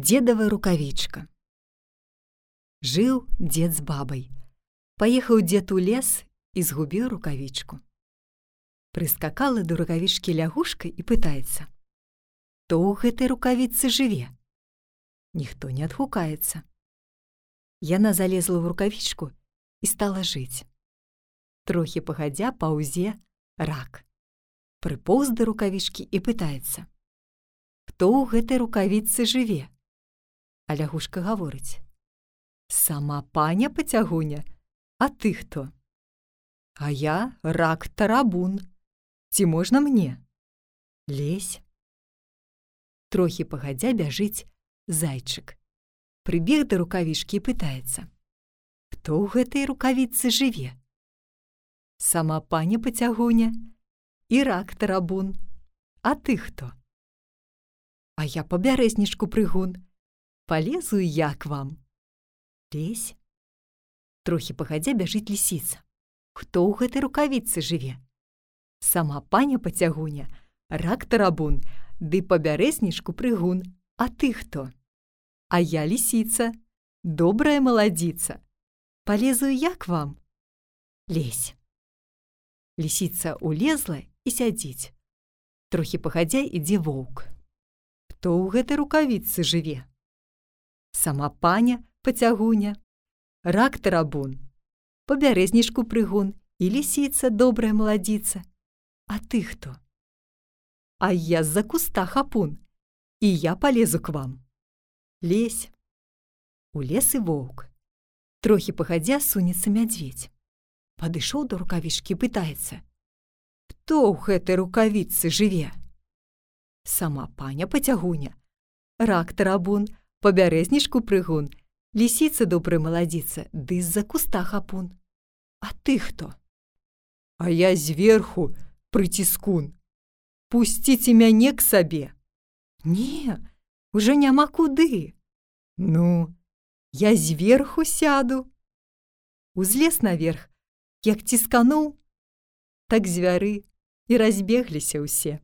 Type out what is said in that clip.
Дзедава рукавічка. Жыў дзед з бабай. Паехаў дзед у лес і згубіў рукавічку. Прыскакала да рукавічкі лягушка і пытаецца: « То ў гэтай рукавіцы жыве. Ніхто не адгукаецца. Яна залезла ў рукавічку і стала жыць. Трохі пагадзя паўзе рак. Прыпоўз да рукавічкі і пытаецца: « Хто ў гэтай рукавіцы жыве? А лягушка гаворыць: Сама паня пацягуня, А ты хто? А я рак тарабун. Ці можна мне? Лезь. Трохі пагадзя бяжыць зайчык. Прыбег да рукавішкі пытаецца: Хто ў гэтай рукавіцы жыве? Сама паня пацягуня і рак тарабун. А ты хто? А я па бярэзнічку прыгун, Палезу я к вам. Лезь. Трохі пагадзя бяжыць лісіца. Хто ў гэтай рукавіцы жыве? Сама паня пацягуня, рак тарабун, ды па бярэзнічку прыгун, А ты хто? А я лісіца, добрая маладзіца. Палезу я к вам. Лезь. Лісіца улезла і сядзіць. Трохі пагадзя ідзе воўк. Хто ў гэтай рукавіцы жыве? Сама паня пацягуня, рак тарабун, па бярэзнічку прыгун і лісіца добрая маладзіца. А ты хто? А я з-за куста хапун, і я палезу к вам. Лезь. У лес і воўк. Трохі пахадзя сунецца мядзведь. Падышоў да рукавішкі пытаецца: Хто ў гэтай рукавіцы жыве? Сама паня пацягуня, рак тарабун, па бярэзнічку прыгун, лісіца добрая маладзіца, ды з-за куста хапун. А ты хто? А я зверху прыціскун. Пусціце мяне к сабе. Не, уже няма куды. Ну, я зверху сяду. Узлез наверх, як ціскануў, так звяры і разбегліся ўсе.